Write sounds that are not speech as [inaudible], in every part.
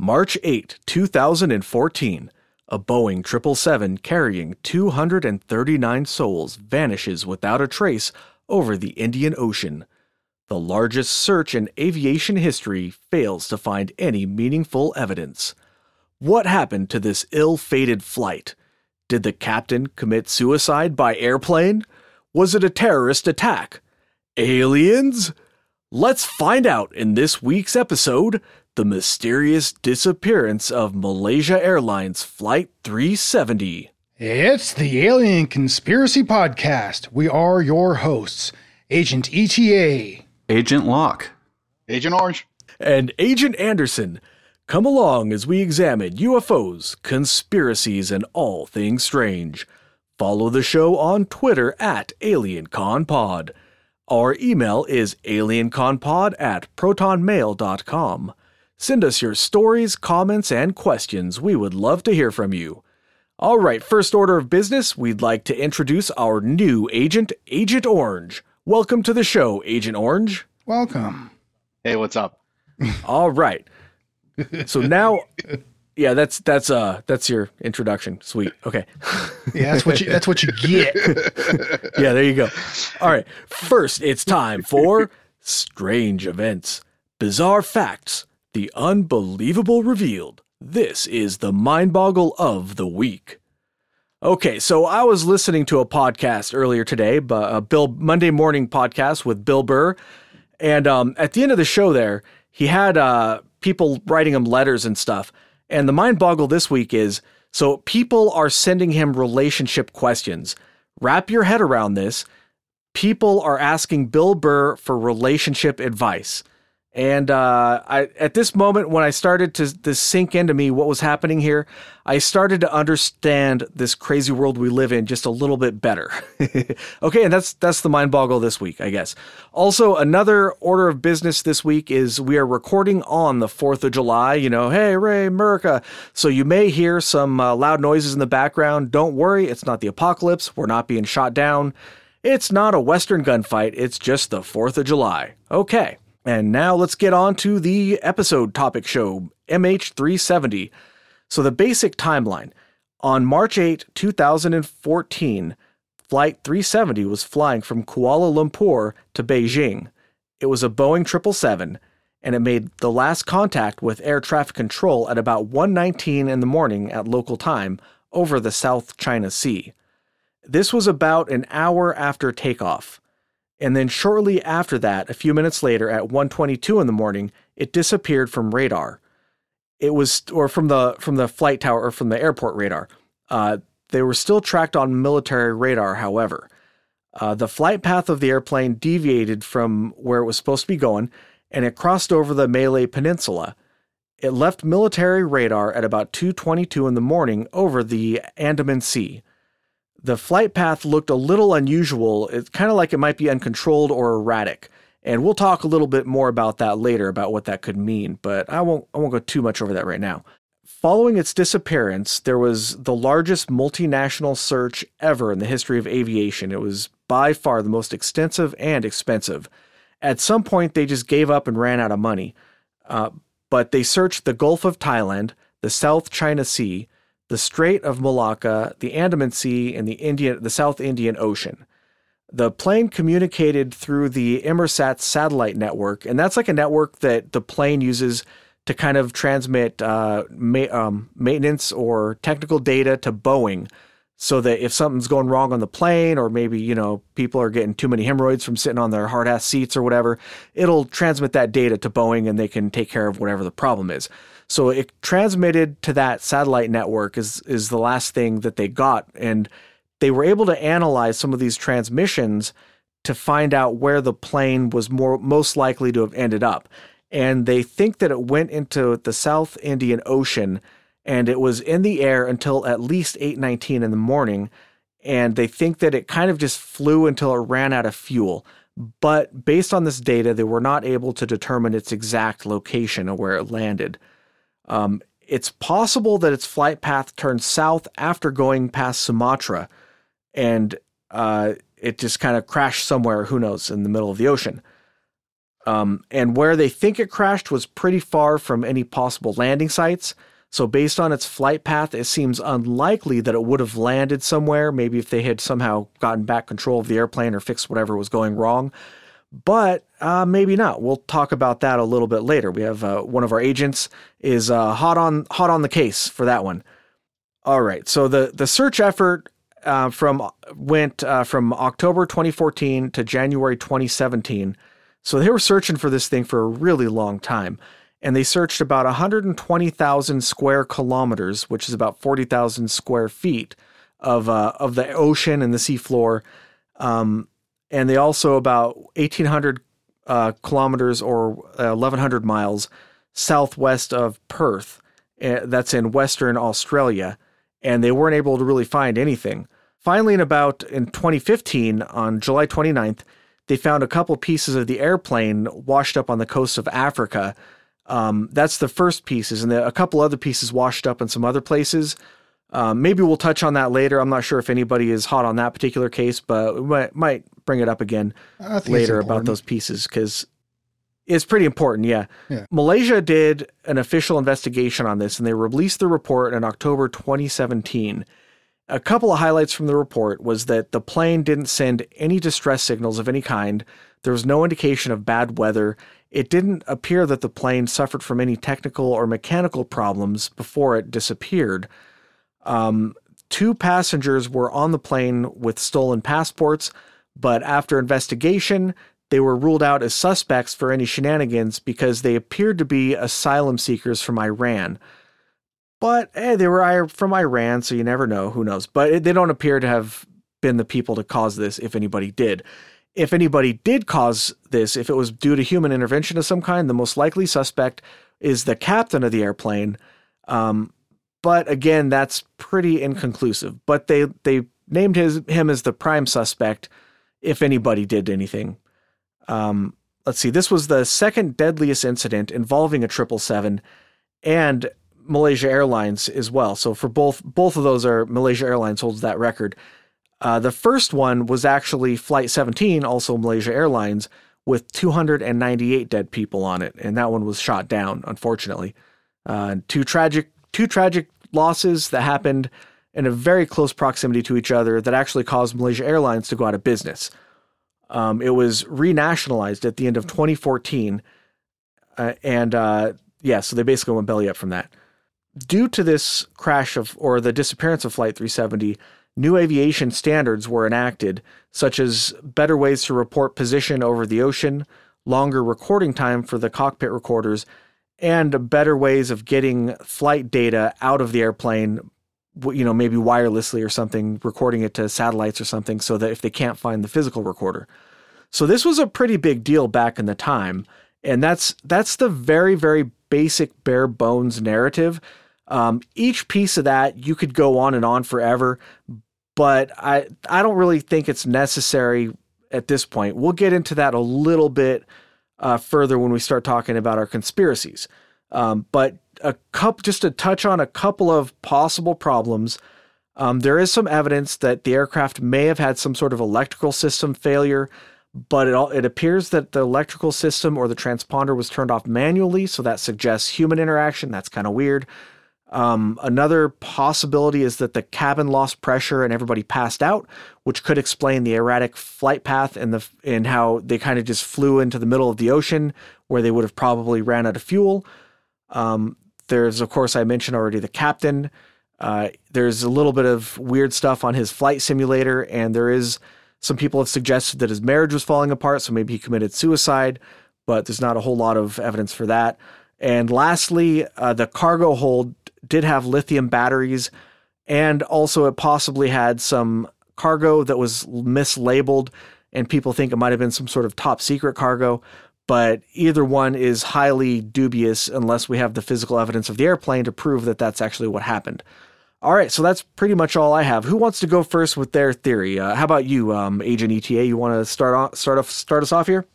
March 8, 2014. A Boeing 777 carrying 239 souls vanishes without a trace over the Indian Ocean. The largest search in aviation history fails to find any meaningful evidence. What happened to this ill fated flight? Did the captain commit suicide by airplane? Was it a terrorist attack? Aliens? Let's find out in this week's episode the mysterious disappearance of Malaysia Airlines Flight 370. It's the Alien Conspiracy Podcast. We are your hosts, Agent ETA, Agent Locke, Agent Orange, and Agent Anderson. Come along as we examine UFOs, conspiracies, and all things strange. Follow the show on Twitter at AlienConPod. Our email is alienconpod at protonmail.com. Send us your stories, comments, and questions. We would love to hear from you. All right, first order of business, we'd like to introduce our new agent, Agent Orange. Welcome to the show, Agent Orange. Welcome. Hey, what's up? [laughs] All right. So now yeah, that's that's uh that's your introduction. Sweet. Okay. [laughs] Yeah, that's what you that's what you get. [laughs] yeah, there you go. All right. First, it's time for strange events, bizarre facts, the unbelievable revealed. This is the mind boggle of the week. Okay, so I was listening to a podcast earlier today, a Bill Monday morning podcast with Bill Burr, and um, at the end of the show, there he had uh, people writing him letters and stuff. And the mind boggle this week is so people are sending him relationship questions. Wrap your head around this. People are asking Bill Burr for relationship advice. And uh, I, at this moment, when I started to, to sink into me what was happening here, I started to understand this crazy world we live in just a little bit better. [laughs] okay, and that's that's the mind boggle this week, I guess. Also, another order of business this week is we are recording on the Fourth of July. You know, hey, Ray, America. So you may hear some uh, loud noises in the background. Don't worry, it's not the apocalypse. We're not being shot down. It's not a Western gunfight. It's just the Fourth of July. Okay. And now let's get on to the episode topic show, MH370. So, the basic timeline on March 8, 2014, Flight 370 was flying from Kuala Lumpur to Beijing. It was a Boeing 777, and it made the last contact with air traffic control at about 1:19 in the morning at local time over the South China Sea. This was about an hour after takeoff. And then shortly after that, a few minutes later at 1:22 in the morning, it disappeared from radar. It was or from the from the flight tower or from the airport radar. Uh, they were still tracked on military radar, however. Uh, the flight path of the airplane deviated from where it was supposed to be going, and it crossed over the Malay Peninsula. It left military radar at about 2:22 in the morning over the Andaman Sea the flight path looked a little unusual. It's kind of like it might be uncontrolled or erratic. And we'll talk a little bit more about that later about what that could mean, but I won't I won't go too much over that right now. Following its disappearance, there was the largest multinational search ever in the history of aviation. It was by far the most extensive and expensive. At some point, they just gave up and ran out of money. Uh, but they searched the Gulf of Thailand, the South China Sea, the Strait of Malacca, the Andaman Sea, and the Indian, the South Indian Ocean. The plane communicated through the Inmarsat satellite network, and that's like a network that the plane uses to kind of transmit uh, ma- um, maintenance or technical data to Boeing so that if something's going wrong on the plane or maybe you know people are getting too many hemorrhoids from sitting on their hard ass seats or whatever it'll transmit that data to boeing and they can take care of whatever the problem is so it transmitted to that satellite network is is the last thing that they got and they were able to analyze some of these transmissions to find out where the plane was more most likely to have ended up. And they think that it went into the South Indian Ocean and it was in the air until at least 8:19 in the morning and they think that it kind of just flew until it ran out of fuel. But based on this data, they were not able to determine its exact location or where it landed. Um, it's possible that its flight path turned south after going past Sumatra, and uh, it just kind of crashed somewhere, who knows, in the middle of the ocean. Um, and where they think it crashed was pretty far from any possible landing sites. So, based on its flight path, it seems unlikely that it would have landed somewhere. Maybe if they had somehow gotten back control of the airplane or fixed whatever was going wrong. But uh, maybe not. We'll talk about that a little bit later. We have uh, one of our agents is uh, hot on hot on the case for that one. All right. So the the search effort uh, from went uh, from October 2014 to January 2017. So they were searching for this thing for a really long time and they searched about 120,000 square kilometers, which is about 40,000 square feet of uh, of the ocean and the seafloor. Um, and they also about 1,800 uh, kilometers or 1,100 uh, miles southwest of Perth. Uh, that's in Western Australia, and they weren't able to really find anything. Finally, in about in 2015, on July 29th, they found a couple pieces of the airplane washed up on the coast of Africa um, that's the first pieces, and a couple other pieces washed up in some other places. Um, maybe we'll touch on that later. I'm not sure if anybody is hot on that particular case, but we might, might bring it up again later about those pieces because it's pretty important. Yeah. yeah. Malaysia did an official investigation on this, and they released the report in October 2017. A couple of highlights from the report was that the plane didn't send any distress signals of any kind. There was no indication of bad weather, it didn't appear that the plane suffered from any technical or mechanical problems before it disappeared. Um, two passengers were on the plane with stolen passports, but after investigation, they were ruled out as suspects for any shenanigans because they appeared to be asylum seekers from Iran. But hey, they were from Iran, so you never know. Who knows? But they don't appear to have been the people to cause this, if anybody did if anybody did cause this, if it was due to human intervention of some kind, the most likely suspect is the captain of the airplane. Um, but again, that's pretty inconclusive. But they they named his him as the prime suspect. If anybody did anything, um, let's see. This was the second deadliest incident involving a triple seven, and Malaysia Airlines as well. So for both both of those are Malaysia Airlines holds that record. Uh, the first one was actually Flight 17, also Malaysia Airlines, with 298 dead people on it, and that one was shot down, unfortunately. Uh, two tragic, two tragic losses that happened in a very close proximity to each other that actually caused Malaysia Airlines to go out of business. Um, it was renationalized at the end of 2014, uh, and uh, yeah, so they basically went belly up from that. Due to this crash of or the disappearance of Flight 370 new aviation standards were enacted, such as better ways to report position over the ocean, longer recording time for the cockpit recorders, and better ways of getting flight data out of the airplane, you know, maybe wirelessly or something, recording it to satellites or something, so that if they can't find the physical recorder. So this was a pretty big deal back in the time, and that's that's the very very basic bare bones narrative um, each piece of that you could go on and on forever, but I I don't really think it's necessary at this point. We'll get into that a little bit uh, further when we start talking about our conspiracies. Um, but a cup just to touch on a couple of possible problems. Um, there is some evidence that the aircraft may have had some sort of electrical system failure, but it all, it appears that the electrical system or the transponder was turned off manually, so that suggests human interaction. That's kind of weird. Um, another possibility is that the cabin lost pressure and everybody passed out, which could explain the erratic flight path and the and how they kind of just flew into the middle of the ocean where they would have probably ran out of fuel. Um, there's of course I mentioned already the captain. Uh, there's a little bit of weird stuff on his flight simulator, and there is some people have suggested that his marriage was falling apart, so maybe he committed suicide, but there's not a whole lot of evidence for that. And lastly, uh, the cargo hold did have lithium batteries, and also it possibly had some cargo that was mislabeled, and people think it might have been some sort of top secret cargo. But either one is highly dubious unless we have the physical evidence of the airplane to prove that that's actually what happened. All right, so that's pretty much all I have. Who wants to go first with their theory? Uh, how about you, um, Agent ETA? You want to start start off, start us off here?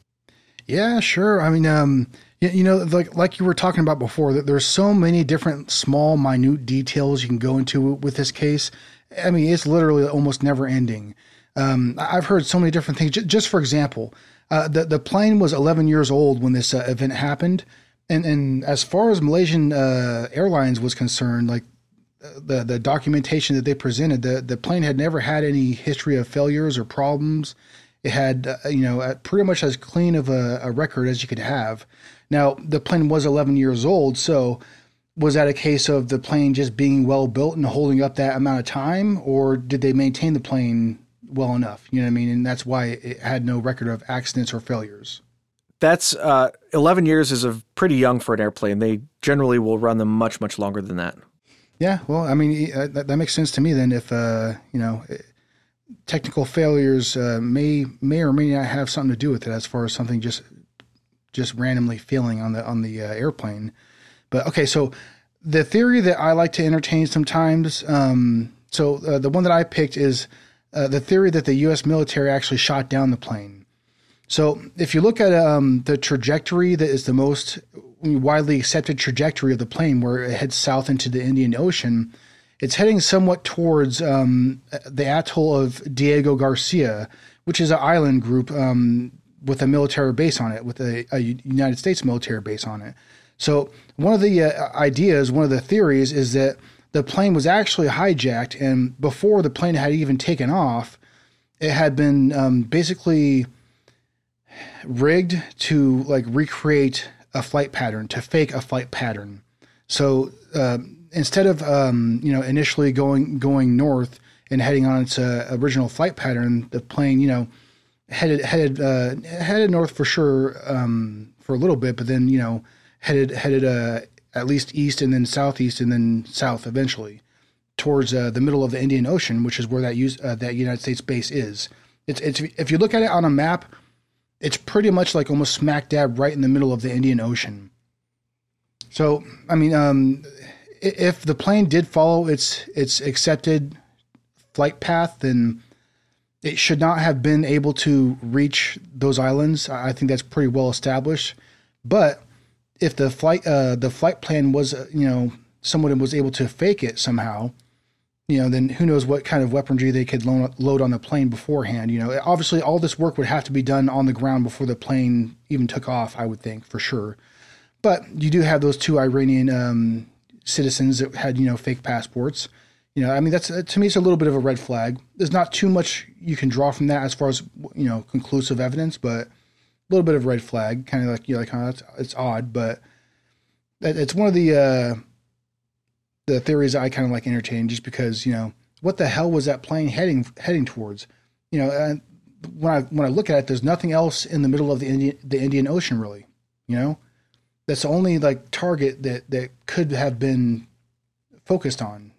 Yeah, sure. I mean, um, you know, like like you were talking about before, that there's so many different small, minute details you can go into with this case. I mean, it's literally almost never ending. Um, I've heard so many different things. Just for example, uh, the the plane was 11 years old when this uh, event happened, and and as far as Malaysian uh, Airlines was concerned, like the the documentation that they presented, the the plane had never had any history of failures or problems. It had uh, you know pretty much as clean of a, a record as you could have. Now the plane was 11 years old, so was that a case of the plane just being well built and holding up that amount of time, or did they maintain the plane well enough? You know what I mean? And that's why it had no record of accidents or failures. That's uh, 11 years is a pretty young for an airplane. They generally will run them much, much longer than that. Yeah, well, I mean, uh, that, that makes sense to me then. If uh, you know, technical failures uh, may may or may not have something to do with it, as far as something just just randomly failing on the on the uh, airplane. But okay, so the theory that I like to entertain sometimes, um, so uh, the one that I picked is uh, the theory that the U.S. military actually shot down the plane. So if you look at um, the trajectory that is the most widely accepted trajectory of the plane, where it heads south into the Indian Ocean, it's heading somewhat towards um, the atoll of Diego Garcia, which is an island group um, with a military base on it, with a, a United States military base on it. So one of the uh, ideas, one of the theories is that the plane was actually hijacked, and before the plane had even taken off, it had been um, basically rigged to like recreate a flight pattern, to fake a flight pattern. So uh, instead of um, you know initially going going north and heading on its uh, original flight pattern, the plane you know headed headed uh, headed north for sure um, for a little bit, but then you know headed headed uh, at least east and then southeast and then south eventually towards uh, the middle of the Indian Ocean, which is where that use uh, that United States base is. It's it's if you look at it on a map, it's pretty much like almost smack dab right in the middle of the Indian Ocean. So I mean, um, if the plane did follow its its accepted flight path, then it should not have been able to reach those islands. I think that's pretty well established. But if the flight uh, the flight plan was uh, you know someone was able to fake it somehow, you know, then who knows what kind of weaponry they could load on the plane beforehand. You know, obviously all this work would have to be done on the ground before the plane even took off. I would think for sure. But you do have those two Iranian um, citizens that had you know fake passports. You know, I mean that's to me it's a little bit of a red flag. There's not too much you can draw from that as far as you know conclusive evidence, but little bit of red flag, kind of like you're like, oh, it's, it's odd, but it's one of the uh, the theories I kind of like entertain just because you know what the hell was that plane heading heading towards? You know, and when I when I look at it, there's nothing else in the middle of the Indian the Indian Ocean, really. You know, that's the only like target that that could have been focused on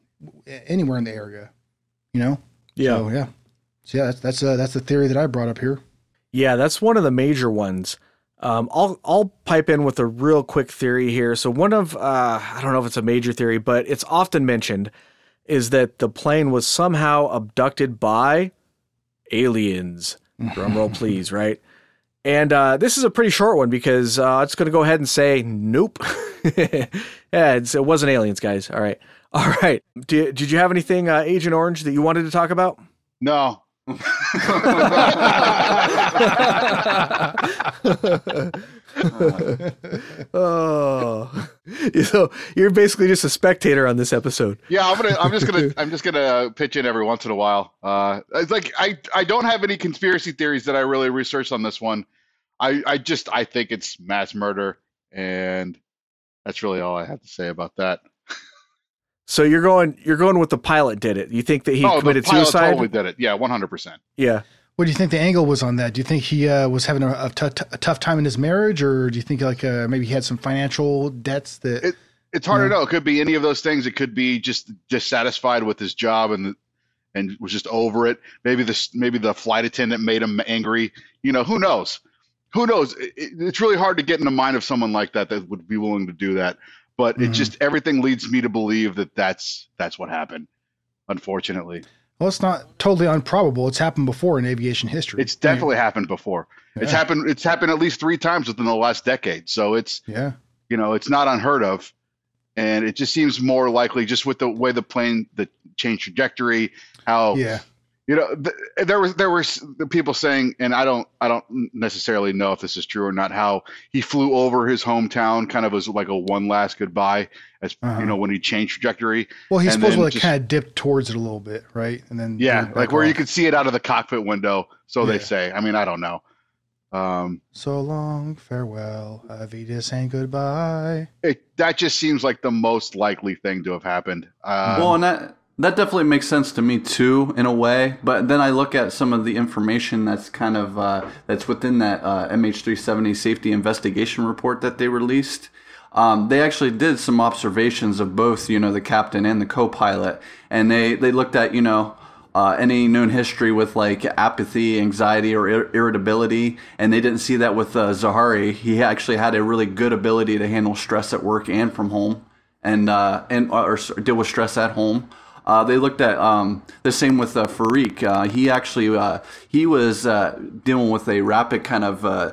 anywhere in the area. You know. Yeah. So, yeah. So yeah, that's that's uh, that's the theory that I brought up here. Yeah, that's one of the major ones. Um, I'll I'll pipe in with a real quick theory here. So one of uh, I don't know if it's a major theory, but it's often mentioned is that the plane was somehow abducted by aliens. Drum roll, [laughs] please, right? And uh, this is a pretty short one because uh, just going to go ahead and say nope. [laughs] yeah, it wasn't aliens, guys. All right, all right. Did, did you have anything, uh, Agent Orange, that you wanted to talk about? No, oh, so you're basically just a spectator on this episode. Yeah, I'm gonna. I'm just gonna. I'm just gonna pitch in every once in a while. Uh, it's like I. I don't have any conspiracy theories that I really researched on this one. I. I just. I think it's mass murder, and that's really all I have to say about that. So you're going you're going with the pilot did it. You think that he oh, committed the pilot suicide? Totally did it. Yeah, 100. percent Yeah. What do you think the angle was on that? Do you think he uh, was having a, a, t- a tough time in his marriage, or do you think like uh, maybe he had some financial debts that? It, it's hard to know. It could be any of those things. It could be just dissatisfied with his job and and was just over it. Maybe this maybe the flight attendant made him angry. You know, who knows? Who knows? It, it's really hard to get in the mind of someone like that that would be willing to do that but mm-hmm. it just everything leads me to believe that that's that's what happened unfortunately. Well it's not totally improbable it's happened before in aviation history. It's definitely happened before. Yeah. it's happened it's happened at least three times within the last decade. So it's yeah. you know it's not unheard of. And it just seems more likely just with the way the plane the change trajectory how yeah you know, th- there was there was the people saying, and I don't I don't necessarily know if this is true or not. How he flew over his hometown, kind of as like a one last goodbye, as Uh-huh. you know, when he changed trajectory. Well, he And supposedly then like just- kind of dipped towards it a little bit, right? And then Yeah, veered back like where you could see it out of the cockpit window, so they say. I mean, I don't know. Um, So long, farewell, Avidas, and goodbye. it, that just seems like the most likely thing to have happened. Uh, well, and that that definitely makes sense to me too, in a way. But then I look at some of the information that's kind of uh, that's within that uh, MH370 safety investigation report that they released. Um, they actually did some observations of both, you know, the captain and the co-pilot, and they they looked at, you know. Uh, any known history with like apathy, anxiety, or ir- irritability, and they didn't see that with uh, Zaharie. He actually had a really good ability to handle stress at work and from home and uh, and or s- deal with stress at home. Uh, they looked at um, the same with uh, Farik. Uh, he actually uh, he was uh, dealing with a rapid kind of uh,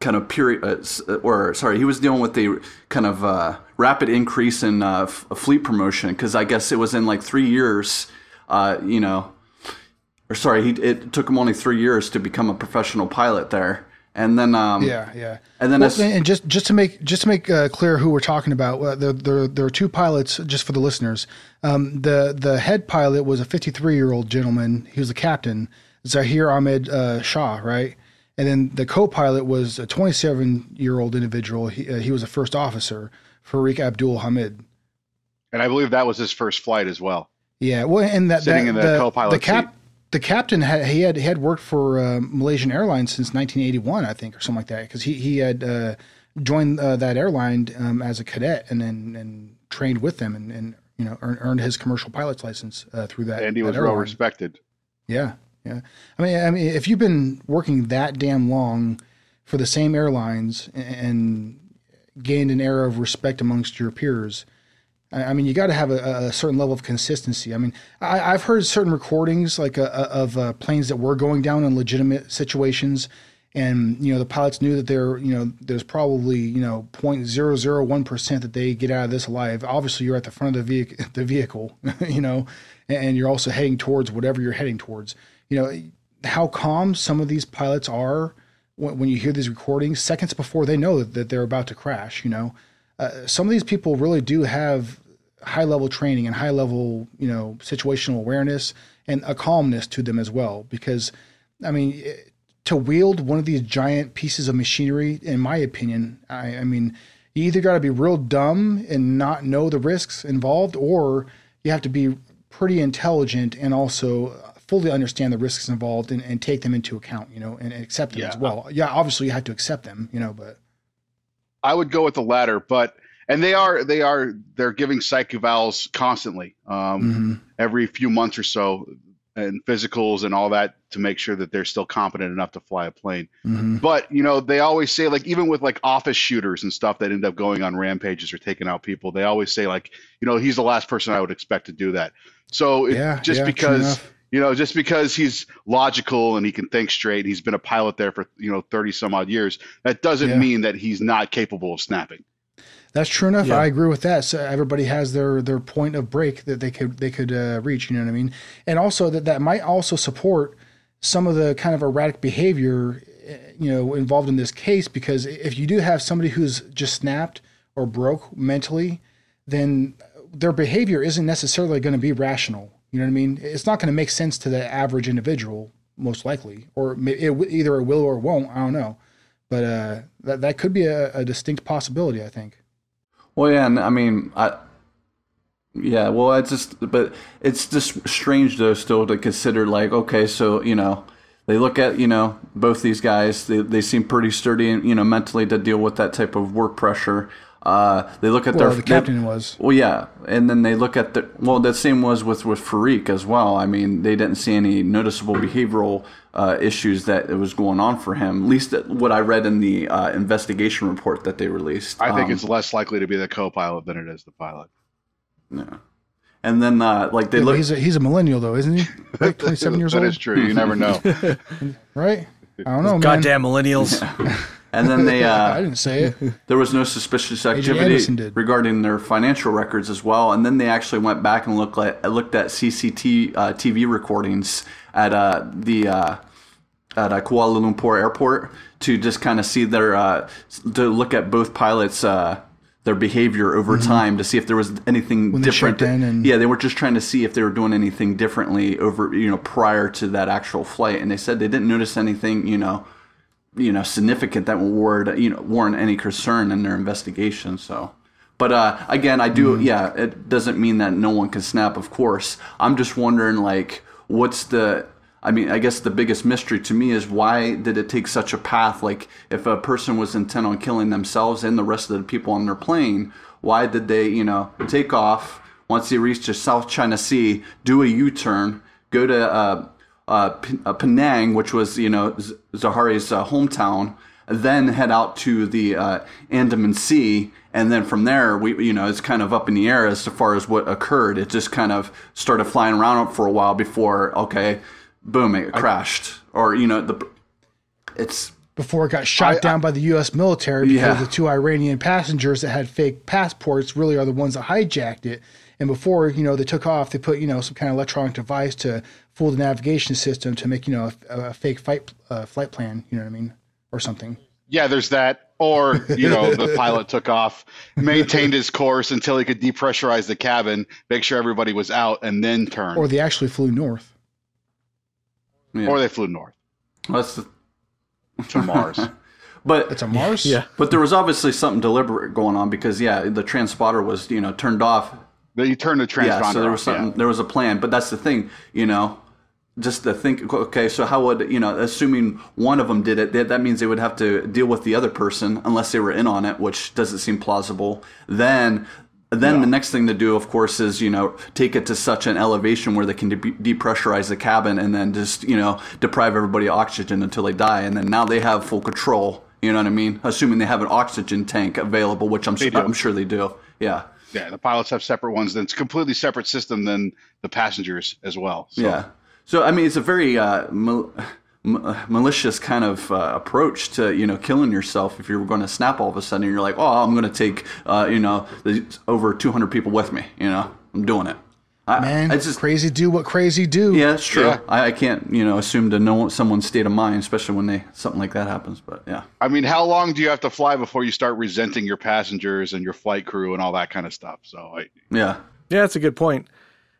kind of period, or sorry, he was dealing with a kind of rapid increase in f- fleet promotion because I guess it was in like three years. You know, or sorry, he, it took him only three years to become a professional pilot there, and then um, Yeah, yeah. and then Well, as, and just just to make just to make uh, clear who we're talking about, uh, there, there there are two pilots just for the listeners. Um, the the head pilot was a 53 year old gentleman. He was the captain, Zahir Ahmed uh, Shah, right? And then the co-pilot was a 27 year old individual. He, uh, he was a first officer, Farik Abdul Hamid. and I believe that was his first flight as well. Yeah, well, and that Sitting that, in the co-pilot the cap, seat. The captain had he had he had worked for uh, Malaysian Airlines since 1981, I think, or something like that, because he he had uh, joined uh, that airline um, as a cadet and then and trained with them and, and you know earned, earned his commercial pilot's license uh, through that. And he that was well respected. Yeah, yeah. I mean, I mean, if you've been working that damn long for the same airlines and gained an air of respect amongst your peers, I mean, you got to have a, a certain level of consistency. I mean, I, I've heard certain recordings like uh, of uh, planes that were going down in legitimate situations, and you know the pilots knew that there, you know, there's probably you know 0.001 percent that they get out of this alive. Obviously, you're at the front of the vehicle, the vehicle, [laughs] you know, and, and you're also heading towards whatever you're heading towards. You know, how calm some of these pilots are when, when you hear these recordings seconds before they know that, that they're about to crash. You know, uh, some of these people really do have high level training and high level, you know, situational awareness and a calmness to them as well. Because, I mean, eh, to wield one of these giant pieces of machinery, in my opinion, I, I mean, you either got to be real dumb and not know the risks involved, or you have to be pretty intelligent and also fully understand the risks involved and, and take them into account, you know, and accept them Yeah. as well. Yeah, obviously you have to accept them, you know, but I would go with the latter, but and they are they are they're giving psych evals constantly, um, mhm. every few months or so, and physicals and all that to make sure that they're still competent enough to fly a plane. Mhm. But you know, they always say like even with like office shooters and stuff that end up going on rampages or taking out people, they always say like, you know, he's the last person I would expect to do that. So it, Yeah, just yeah, because. You know, just because he's logical and he can think straight, and he's been a pilot there for you know thirty some odd years, that doesn't Yeah. mean that he's not capable of snapping. That's true enough. Yeah. I agree with that. So everybody has their their point of break that they could they could uh, reach. You know what I mean? And also that that might also support some of the kind of erratic behavior, eh, you know, involved in this case. Because if you do have somebody who's just snapped or broke mentally, then their behavior isn't necessarily going to be rational. You know what I mean? It's not going to make sense to the average individual, most likely, or it, either it will or won't. I don't know, but uh, that that could be a, a distinct possibility. I think. Well, yeah, and I mean, I, yeah, well, it's just, but it's just strange though, still to consider. Like, okay, so you know, they look at you know both these guys. They they seem pretty sturdy and you know mentally to deal with that type of work pressure. Uh, they look at Well, their the they- captain was. well, yeah, and then they look at the well. The same was with with Farik as well. I mean, they didn't see any noticeable behavioral uh, issues that it was going on for him. At least what I read in the uh, investigation report that they released. I think Um, it's less likely to be the co-pilot than it is the pilot. yeah. And then uh, like they Yeah, look. he's a he's a millennial though, isn't he? [laughs] Right, twenty seven years That old, is true. You never know. [laughs] right? I don't know, man. Goddamn millennials. [laughs] And then they [laughs] uh, I didn't say it. there was no suspicious activity regarding their financial records as well. And then they actually went back and looked at looked at CCT uh, TV recordings at uh, the uh, at uh, Kuala Lumpur airport to just kind of see their uh, to look at both pilots. Uh, their behavior over time to see if there was anything Mm-hmm. When different. in and- yeah, they were just trying to see if they were doing anything differently over, you know, prior to that actual flight. And they said they didn't notice anything, you know, you know significant that warrant you know warrant any concern in their investigation. So, but uh, again, I do yeah. It doesn't mean that no one can snap. Of course, I'm just wondering like what's the I mean, I guess the biggest mystery to me is why did it take such a path? Like, if a person was intent on killing themselves and the rest of the people on their plane, why did they, you know, take off once they reached the South China Sea, do a U-turn, go to uh, uh, P- uh, Penang, which was, you know, Z- Zaharie's uh, hometown, then head out to the uh, Andaman Sea, and then from there, we, you know, it's kind of up in the air as far as what occurred. It just kind of started flying around for a while before, okay, boom, it crashed, or you know, the it's Before it got shot down by the U.S. military because Yeah. the two Iranian passengers that had fake passports really are the ones that hijacked it. And before you know they took off, they put you know some kind of electronic device to fool the navigation system to make you know a, a fake flight uh, flight plan. You know what I mean, or something. Yeah, there's that. Or, you know, the pilot took off, maintained his course until he could depressurize the cabin, make sure everybody was out, and then turn. Or Or, they actually flew north. yeah. they flew north that's the, to Mars. [laughs] but It's a Mars. Yeah. but there was obviously something deliberate going on because yeah, the transponder was you know turned off Then you turn the transponder yeah, so there was off, yeah. something, there was a plan. But that's the thing, you know, just to think, okay, so how would you know, assuming one of them did it, that, that means they would have to deal with the other person unless they were in on it, which doesn't seem plausible. Then. Then the next thing to do, of course, is you know take it to such an elevation where they can de- depressurize the cabin and then just you know deprive everybody of oxygen until they die, and then now they have full control. You know what I mean? Assuming they have an oxygen tank available, which I'm su- I'm sure they do. Yeah. Yeah, the pilots have separate ones. Then it's a completely separate system than the passengers as well. So, Yeah. So I mean, it's a very uh, mal- malicious kind of uh, approach to you know killing yourself if you're going to snap all of a sudden. and You're like, oh, I'm going to take uh, you know over 200 people with me. You know, I'm doing it. I, Man, it's just crazy do what crazy do. yeah, it's true. Yeah. I, I can't you know assume to know someone's state of mind, especially when they something like that happens. But yeah, I mean, how long do you have to fly before you start resenting your passengers and your flight crew and all that kind of stuff? So, I, yeah. Yeah, that's a good point.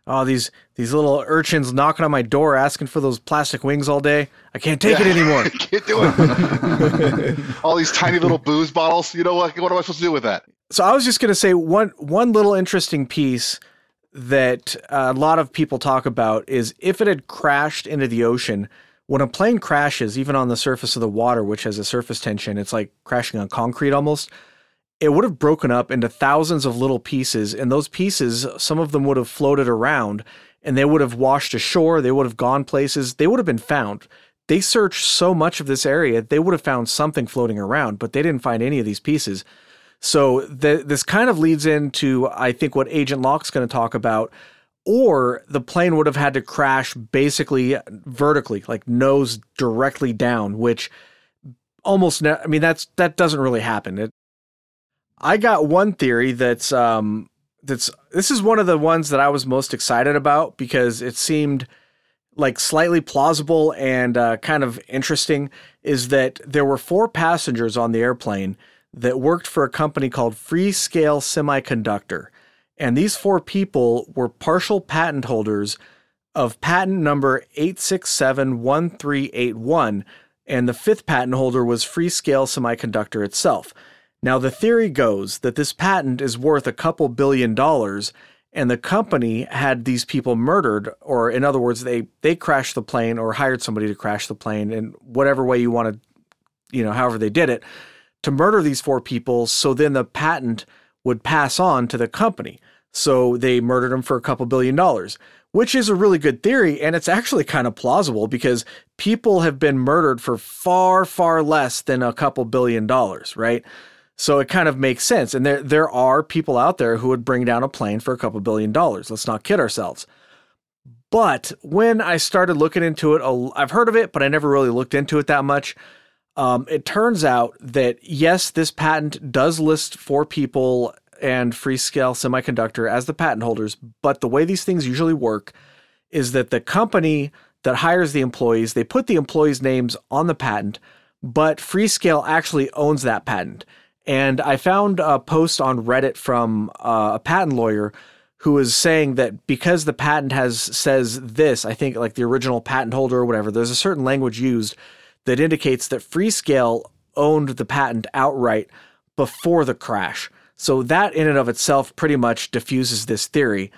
Oh, these these little urchins knocking on my door asking for those plastic wings all day. I can't take it anymore. [laughs] can't do it. [laughs] all these tiny little booze bottles. You know what? What am I supposed to do with that? So I was just going to say one one little interesting piece that a lot of people talk about is if it had crashed into the ocean, when a plane crashes, even on the surface of the water, which has a surface tension, it's like crashing on concrete almost. It would have broken up into thousands of little pieces, and those pieces, some of them would have floated around, and they would have washed ashore. They would have gone places. They would have been found. They searched so much of this area, they would have found something floating around, but they didn't find any of these pieces. So th- this kind of leads into, I think, what Agent Locke's going to talk about. Or the plane would have had to crash basically vertically, like nose directly down, which almost, ne- I mean, that's that doesn't really happen. It, I got one theory that's um, that's this is one of the ones that I was most excited about because it seemed like slightly plausible and uh, kind of interesting. Is that there were four passengers on the airplane that worked for a company called Freescale Semiconductor. And these four people were partial patent holders of patent number 8671381. And the fifth patent holder was Freescale Semiconductor itself. Now, the theory goes that this patent is worth a couple billion dollars, and the company had these people murdered, or in other words, they, they crashed the plane or hired somebody to crash the plane in whatever way you want to, you know, however they did it to murder these four people so then the patent would pass on to the company. So they murdered them for a couple billion dollars, which is a really good theory. And it's actually kind of plausible because people have been murdered for far, far less than a couple billion dollars, right? So it kind of makes sense. And there, there are people out there who would bring down a plane for a couple billion dollars. Let's not kid ourselves. But when I started looking into it, I've heard of it, but I never really looked into it that much Um, it turns out that yes, this patent does list four people and Freescale Semiconductor as the patent holders, but the way these things usually work is that the company that hires the employees, they put the employees' names on the patent, but Freescale actually owns that patent. And I found a post on Reddit from uh, a patent lawyer who was saying that because the patent has says this, I think like the original patent holder or whatever, there's a certain language used that indicates that Freescale owned the patent outright before the crash. So that in and of itself pretty much diffuses this theory.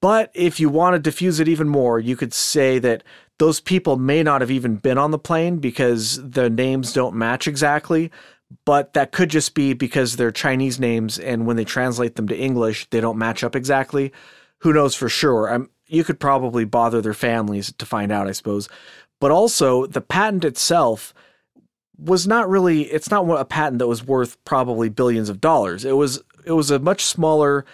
But if you want to diffuse it even more, you could say that those people may not have even been on the plane because the names don't match exactly. But that could just be because they're Chinese names, and when they translate them to English, they don't match up exactly. Who knows for sure? I'm, you could probably bother their families to find out, I suppose. But also, the patent itself was not really it's not a patent that was worth probably billions of dollars. It was it was a much smaller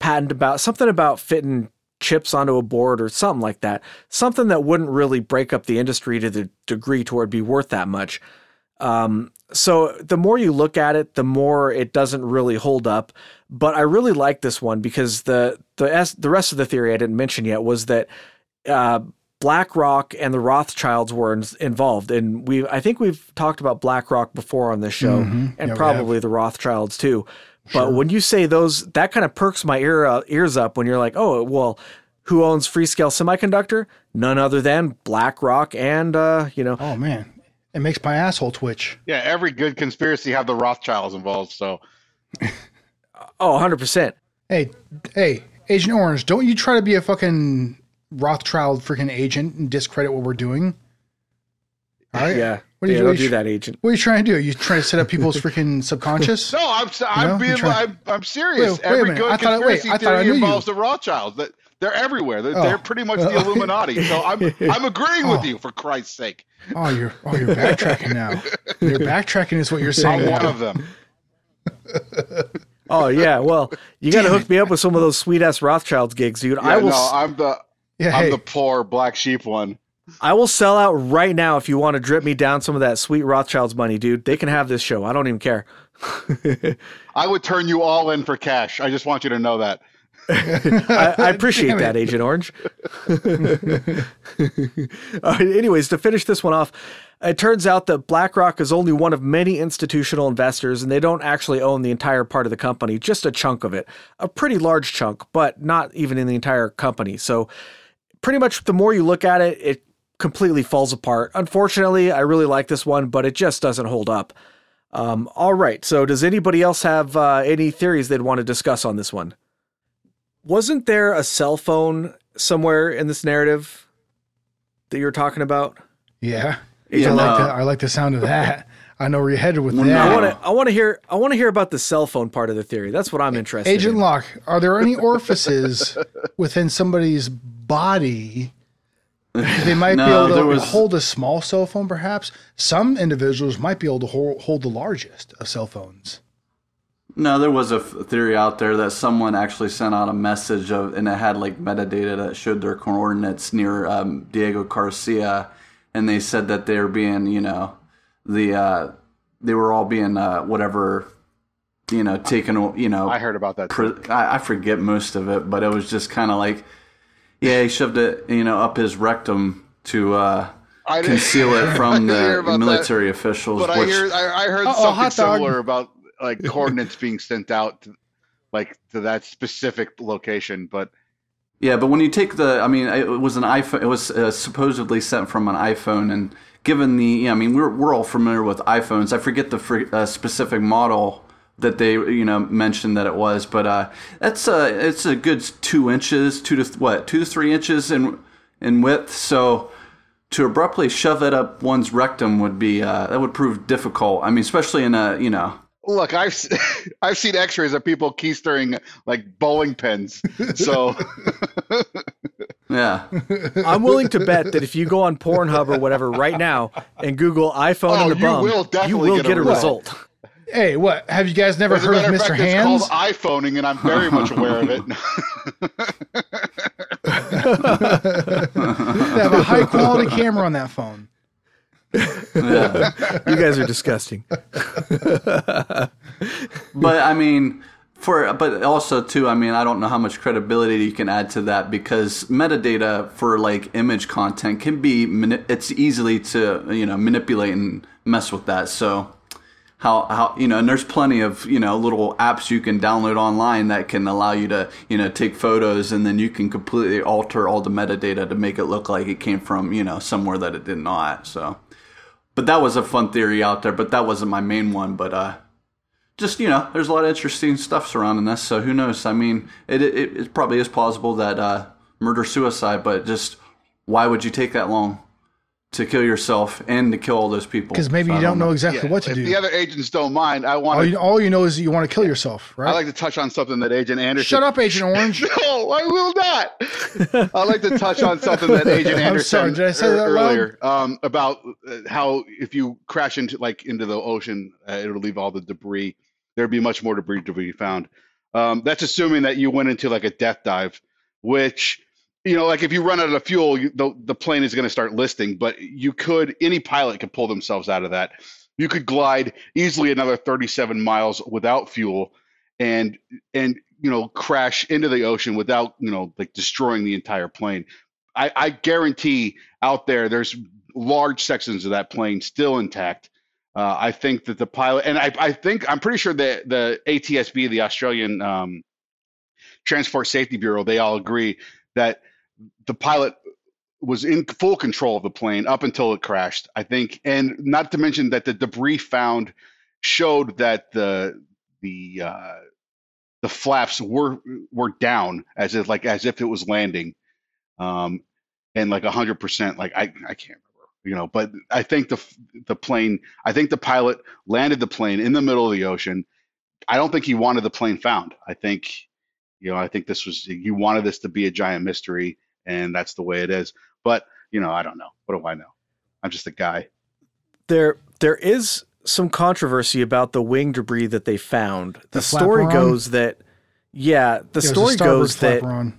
patent about something about fitting chips onto a board or something like that. Something that wouldn't really break up the industry to the degree to where it'd be worth that much. Um, so the more you look at it, the more it doesn't really hold up. But I really like this one because the the the rest of the theory I didn't mention yet was that uh, BlackRock and the Rothschilds were in, involved, and we I think we've talked about BlackRock before on this show, Mhm. and Yeah, probably the Rothschilds too. But Sure. when you say those, that kind of perks my ear uh, ears up when you're like, oh well, who owns Freescale Semiconductor? None other than BlackRock and uh, you know Oh man, it makes my asshole twitch. Yeah, every good conspiracy have the Rothschilds involved. So oh 100 percent. Hey, hey, Agent Orange, don't you try to be a fucking Rothschild freaking agent and discredit what we're doing? All right. Yeah, What are you- yeah, what are don't you do that, agent. What are you trying to do? Are you trying to set up people's [laughs] freaking subconscious? no, I'm s- I'm know, being you I'm, I'm serious. Wait, wait every minute. good I thought- wait, conspiracy I thought I theory knew you. involves the Rothschilds. That they're everywhere. They're, Oh. they're pretty much the [laughs] Illuminati. So I'm I'm agreeing with [laughs] Oh. you for Christ's sake. Oh, you're oh you're backtracking now. You're backtracking is what you're saying. I'm one of them. Oh yeah, well, you got to hook me up with some of those sweet ass Rothschilds gigs, dude. Yeah, I will. no, s- I'm the Yeah, I'm hey, the poor black sheep one. I will sell out right now if you want to drip me down some of that sweet Rothschilds money, dude. They can have this show. I don't even care. [laughs] I would turn you all in for cash. I just want you to know that. [laughs] I, I appreciate that, Agent Orange. [laughs] All right, anyways, to finish this one off, it turns out that BlackRock is only one of many institutional investors, and they don't actually own the entire part of the company, just a chunk of it. A pretty large chunk, but not even in the entire company. So, pretty much the more you look at it, it completely falls apart. Unfortunately, I really like this one, but it just doesn't hold up. Um, all right, so does anybody else have uh, any theories they'd want to discuss on this one? Wasn't there a cell phone somewhere in this narrative that you're talking about? yeah. Yeah, I like the I like the sound of that. I know where you're headed with that. I want to. I want to hear. I want to hear about the cell phone part of the theory. That's what I'm interested in. Agent in. Locke, are there any [laughs] orifices within somebody's body they might be able to was- hold a small cell phone? Perhaps some individuals might be able to hold, hold the largest of cell phones. No, there was a theory out there that someone actually sent out a message of, and it had like metadata that showed their coordinates near um, Diego Garcia, and they said that they were being, you know, the uh, they were all being uh, whatever, you know, taken, you know, I heard about that. pr- I, I forget most of it, but it was just kind of like, yeah, he shoved it, you know, up his rectum to uh, I conceal it [laughs] from I the about that. military officials. But I which, hear I, I heard Uh-oh, something similar about like coordinates being sent out, to, like to that specific location. But Yeah, but when you take the, I mean, it was an iPhone. It was uh, supposedly sent from an iPhone, and given the, yeah, I mean, we're we're all familiar with iPhones. I forget the fr- uh, specific model that they, you know, mentioned that it was, but uh, that's a it's a good two inches, two to th- what, two to three inches in in width. So to abruptly shove it up one's rectum would be uh, that would prove difficult. I mean, especially in a, you know, look, I've [laughs] i've seen X-rays of people keystering like bowling pins. So [laughs] [laughs] yeah. [laughs] I'm willing to bet that if you go on Pornhub or whatever right now and Google iPhone Oh, and the you bum, will you will get a get a result. result. Hey, what? Have you guys never as heard of matter of Mr. fact, Hands? it's called iPhoning, and I'm very much aware of it. [laughs] They have a high quality camera on that phone. Yeah. You guys are disgusting. but I mean, for but also too, I mean, I don't know how much credibility you can add to that because metadata for like image content can be it's easily to you know manipulate and mess with that. So how how you know, and there's plenty of you know little apps you can download online that can allow you to you know take photos and then you can completely alter all the metadata to make it look like it came from you know somewhere that it did not. So but that was a fun theory out there, but that wasn't my main one. But uh, just you know, there's a lot of interesting stuff surrounding this. So who knows? I mean, it it, it probably is plausible that uh, murder suicide, but just why would you take that long to kill yourself and to kill all those people? Because maybe So you I don't know exactly Yeah, what to if do. the other agents don't mind, I want all, you, all you know is you want to kill yourself, right? I like to touch on something that Agent Anderson. Shut up, Agent [laughs] Orange. No, I will not. I like to touch on something that [laughs] Agent I'm Anderson sorry, did I say ear- that earlier um, about uh, how if you crash into like into the ocean, uh, it'll leave all the debris. There'd be much more debris to be found. Um, that's assuming that you went into like a death dive, which you know, like if you run out of fuel, you, the the plane is going to start listing. But you could any pilot could pull themselves out of that. You could glide easily another 37 miles without fuel, and and you know crash into the ocean without you know like destroying the entire plane. I, I guarantee out there there's large sections of that plane still intact. Uh, I think that the pilot and I, I think I'm pretty sure that the ATSB, the Australian um, Transport Safety Bureau, they all agree that the pilot was in full control of the plane up until it crashed. I think, and not to mention that the debris found showed that the the uh, the flaps were were down as if like as if it was landing, um, and like hundred percent. Like I I can't remember, you know. But I think the the plane. I think the pilot landed the plane in the middle of the ocean. I don't think he wanted the plane found. I think, you know, I think this was he wanted this to be a giant mystery, and that's the way it is. But you know, I don't know. What do I know? I'm just a guy. There there is some controversy about the wing debris that they found. The, The story flaperon? goes that yeah, the It was a story starboard goes that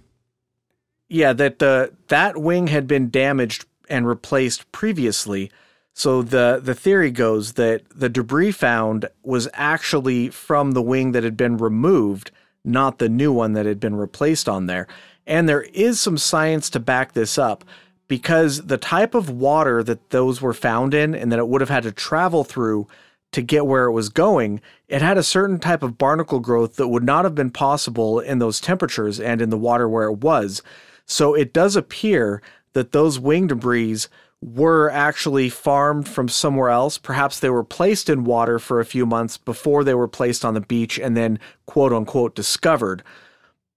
yeah, that the that wing had been damaged and replaced previously. So the the theory goes that the debris found was actually from the wing that had been removed, not the new one that had been replaced on there. And there is some science to back this up because the type of water that those were found in and that it would have had to travel through to get where it was going, it had a certain type of barnacle growth that would not have been possible in those temperatures and in the water where it was. So it does appear that those wing debris were actually farmed from somewhere else. Perhaps they were placed in water for a few months before they were placed on the beach and then quote unquote discovered.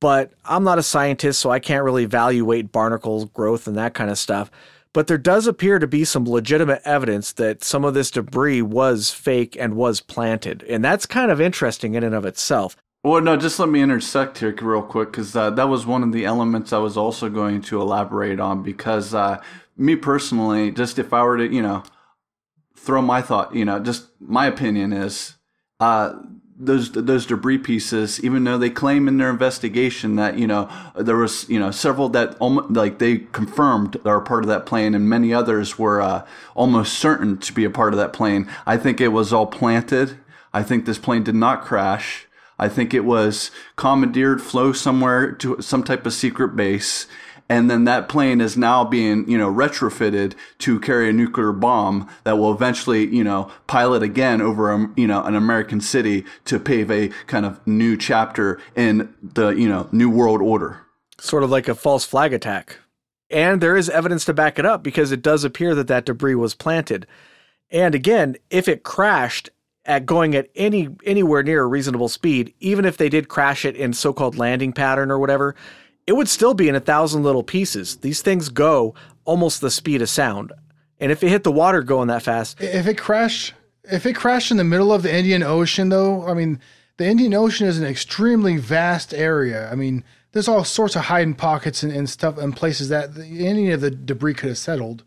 But I'm not a scientist, so I can't really evaluate barnacles growth and that kind of stuff. But there does appear to be some legitimate evidence that some of this debris was fake and was planted. And that's kind of interesting in and of itself. Well, no, just let me intersect here real quick because uh, that was one of the elements I was also going to elaborate on. Because uh, me personally, just if I were to, you know, throw my thought, you know, just my opinion is uh, those those debris pieces, even though they claim in their investigation that you know there was you know several that like they confirmed are part of that plane, and many others were uh, almost certain to be a part of that plane. I think it was all planted. I think this plane did not crash. I think it was commandeered, flow somewhere to some type of secret base, and then that plane is now being, you know, retrofitted to carry a nuclear bomb that will eventually, you know, pilot again over, a, you know, an American city to pave a kind of new chapter in the, you know, new world order. Sort of like a false flag attack. And there is evidence to back it up because it does appear that that debris was planted. And again, if it crashed at going at any anywhere near a reasonable speed, even if they did crash it in so-called landing pattern or whatever, it would still be in a thousand little pieces. These things go almost the speed of sound. And if it hit the water going that fast, If it crashed, if it crashed in the middle of the Indian Ocean, though, I mean, the Indian Ocean is an extremely vast area. I mean, there's all sorts of hiding pockets and, and stuff and places that the, any of the debris could have settled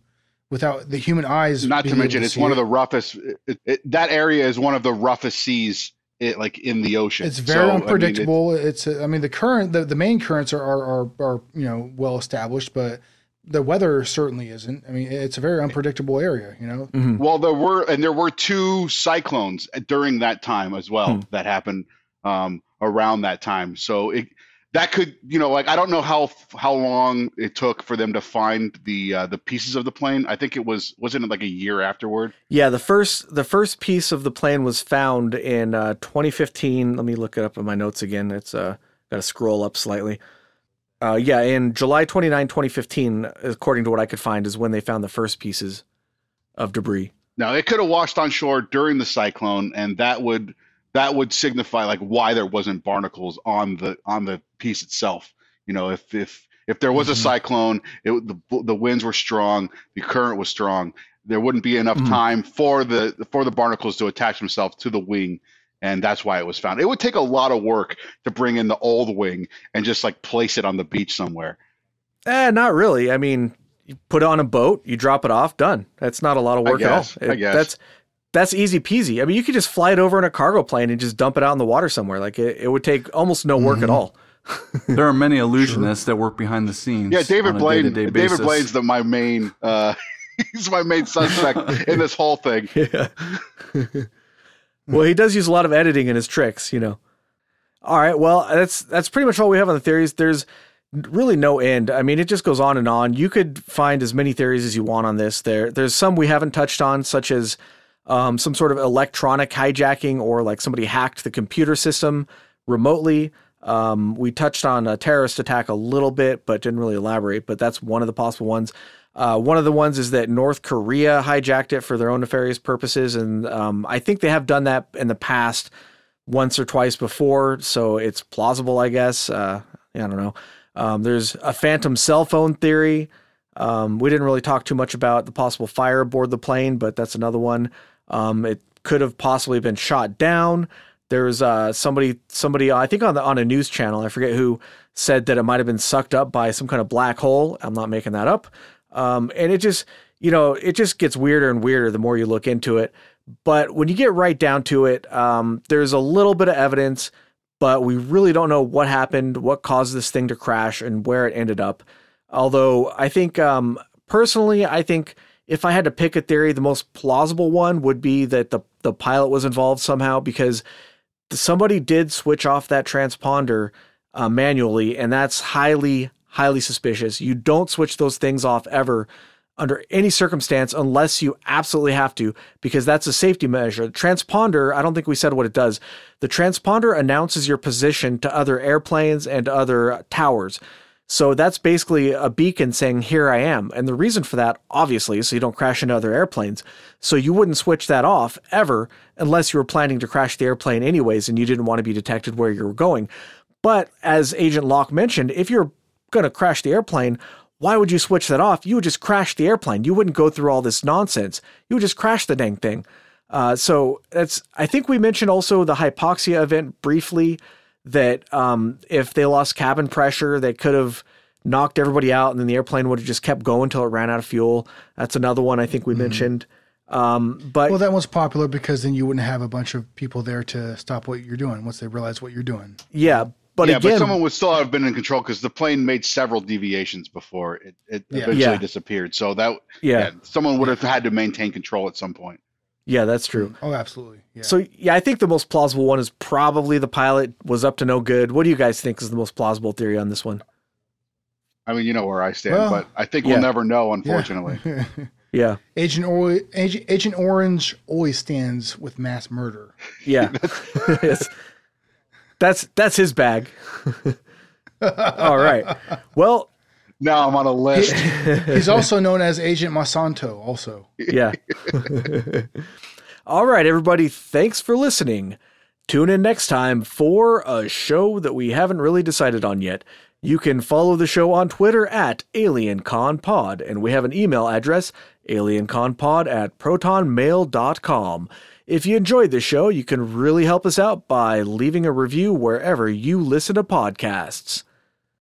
without the human eyes. Not to being able mention, it's see one it. of the roughest. It, it, that area is one of the roughest seas, it, like in the ocean. It's very So, I mean, it- unpredictable. it's, I mean, the current, the, the main currents are, are, are, are, you know, well established, but the weather certainly isn't. I mean, it's a very unpredictable area. You know, Mhm. Well, there were and there were two cyclones during that time as well Hmm. that happened um, around that time. So it that could you know like I don't know how how long it took for them to find the uh, the pieces of the plane. I think it was wasn't it like a year afterward. Yeah, the first the first piece of the plane was found in uh, 2015. Let me look it up in my notes again. It's uh, got to scroll up slightly. Uh, yeah, in July 29, 2015, according to what I could find, is when they found the first pieces of debris. Now it could have washed on shore during the cyclone, and that would that would signify like why there wasn't barnacles on the on the piece itself. You know, if if if there was a Mhm. cyclone, it, the the winds were strong, the current was strong. There wouldn't be enough Mhm. time for the for the barnacles to attach themselves to the wing, and that's why it was found. It would take a lot of work to bring in the old wing and just like place it on the beach somewhere. Eh, not really. I mean, you put it on a boat, you drop it off, done. That's not a lot of work guess, at all. I It- guess. That's that's easy peasy. I mean, you could just fly it over in a cargo plane and just dump it out in the water somewhere. Like it, it would take almost no work at Mhm. all. [laughs] There are many illusionists that work behind the scenes. Yeah, David on a Blaine. day-to-day David basis. Blaine's the my main. Uh, [laughs] he's my main suspect [laughs] in this whole thing. Yeah. well, he does use a lot of editing in his tricks, you know. All right, well, that's that's pretty much all we have on the theories. There's really no end. I mean, it just goes on and on. You could find as many theories as you want on this. There, there's some we haven't touched on, such as um, some sort of electronic hijacking or like somebody hacked the computer system remotely. Um, we touched on a terrorist attack a little bit, but didn't really elaborate. But that's one of the possible ones. Uh, one of the ones is that North Korea hijacked it for their own nefarious purposes, and um, I think they have done that in the past once or twice before, so it's plausible, I guess. Uh, I don't know. Um, there's a phantom cell phone theory. Um, we didn't really talk too much about the possible fire aboard the plane, but that's another one. Um, it could have possibly been shot down. There's uh, somebody, somebody I think on the on a news channel, I forget who, said that it might have been sucked up by some kind of black hole. I'm not making that up. Um, and it just, you know, it just gets weirder and weirder the more you look into it. But when you get right down to it, um, there's a little bit of evidence, but we really don't know what happened, what caused this thing to crash, and where it ended up. Although I think, um, personally, I think if I had to pick a theory, the most plausible one would be that the the pilot was involved somehow because somebody did switch off that transponder uh, manually, and that's highly highly suspicious. You don't switch those things off ever under any circumstance unless you absolutely have to, because that's a safety measure. Transponder, I don't think we said what it does. The transponder announces your position to other airplanes and other towers. So that's basically a beacon saying, Here I am. And the reason for that, obviously, is so you don't crash into other airplanes. So you wouldn't switch that off ever unless you were planning to crash the airplane anyways and you didn't want to be detected where you were going. But as Agent Locke mentioned, if you're going to crash the airplane, why would you switch that off? You would just crash the airplane. You wouldn't go through all this nonsense. You would just crash the dang thing. Uh, so that's. I think we mentioned also the hypoxia event briefly. That um, if they lost cabin pressure, they could have knocked everybody out, and then the airplane would have just kept going until it ran out of fuel. That's another one I think we mentioned. Um, but well, that one's popular because then you wouldn't have a bunch of people there to stop what you're doing once they realize what you're doing. yeah, but yeah, again, but someone would still have been in control because the plane made several deviations before it, it Yeah. eventually Yeah. disappeared. So that yeah, yeah, someone would have had to maintain control at some point. Yeah, that's true. Oh, absolutely. Yeah. So yeah, I think the most plausible one is probably the pilot was up to no good. What do you guys think is the most plausible theory on this one? I mean, you know where I stand, Well, but I think yeah. we'll never know, unfortunately. [laughs] Yeah, Agent, or- Agent Agent Orange always stands with mass murder. yeah, [laughs] Yes. that's that's his bag. [laughs] All right. Well, now I'm on a list. [laughs] He's also known as Agent Monsanto. Also, yeah. [laughs] All right, everybody. Thanks for listening. Tune in next time for a show that we haven't really decided on yet. You can follow the show on Twitter at AlienConPod, and we have an email address, alienconpod at protonmail.com. If you enjoyed the show, you can really help us out by leaving a review wherever you listen to podcasts.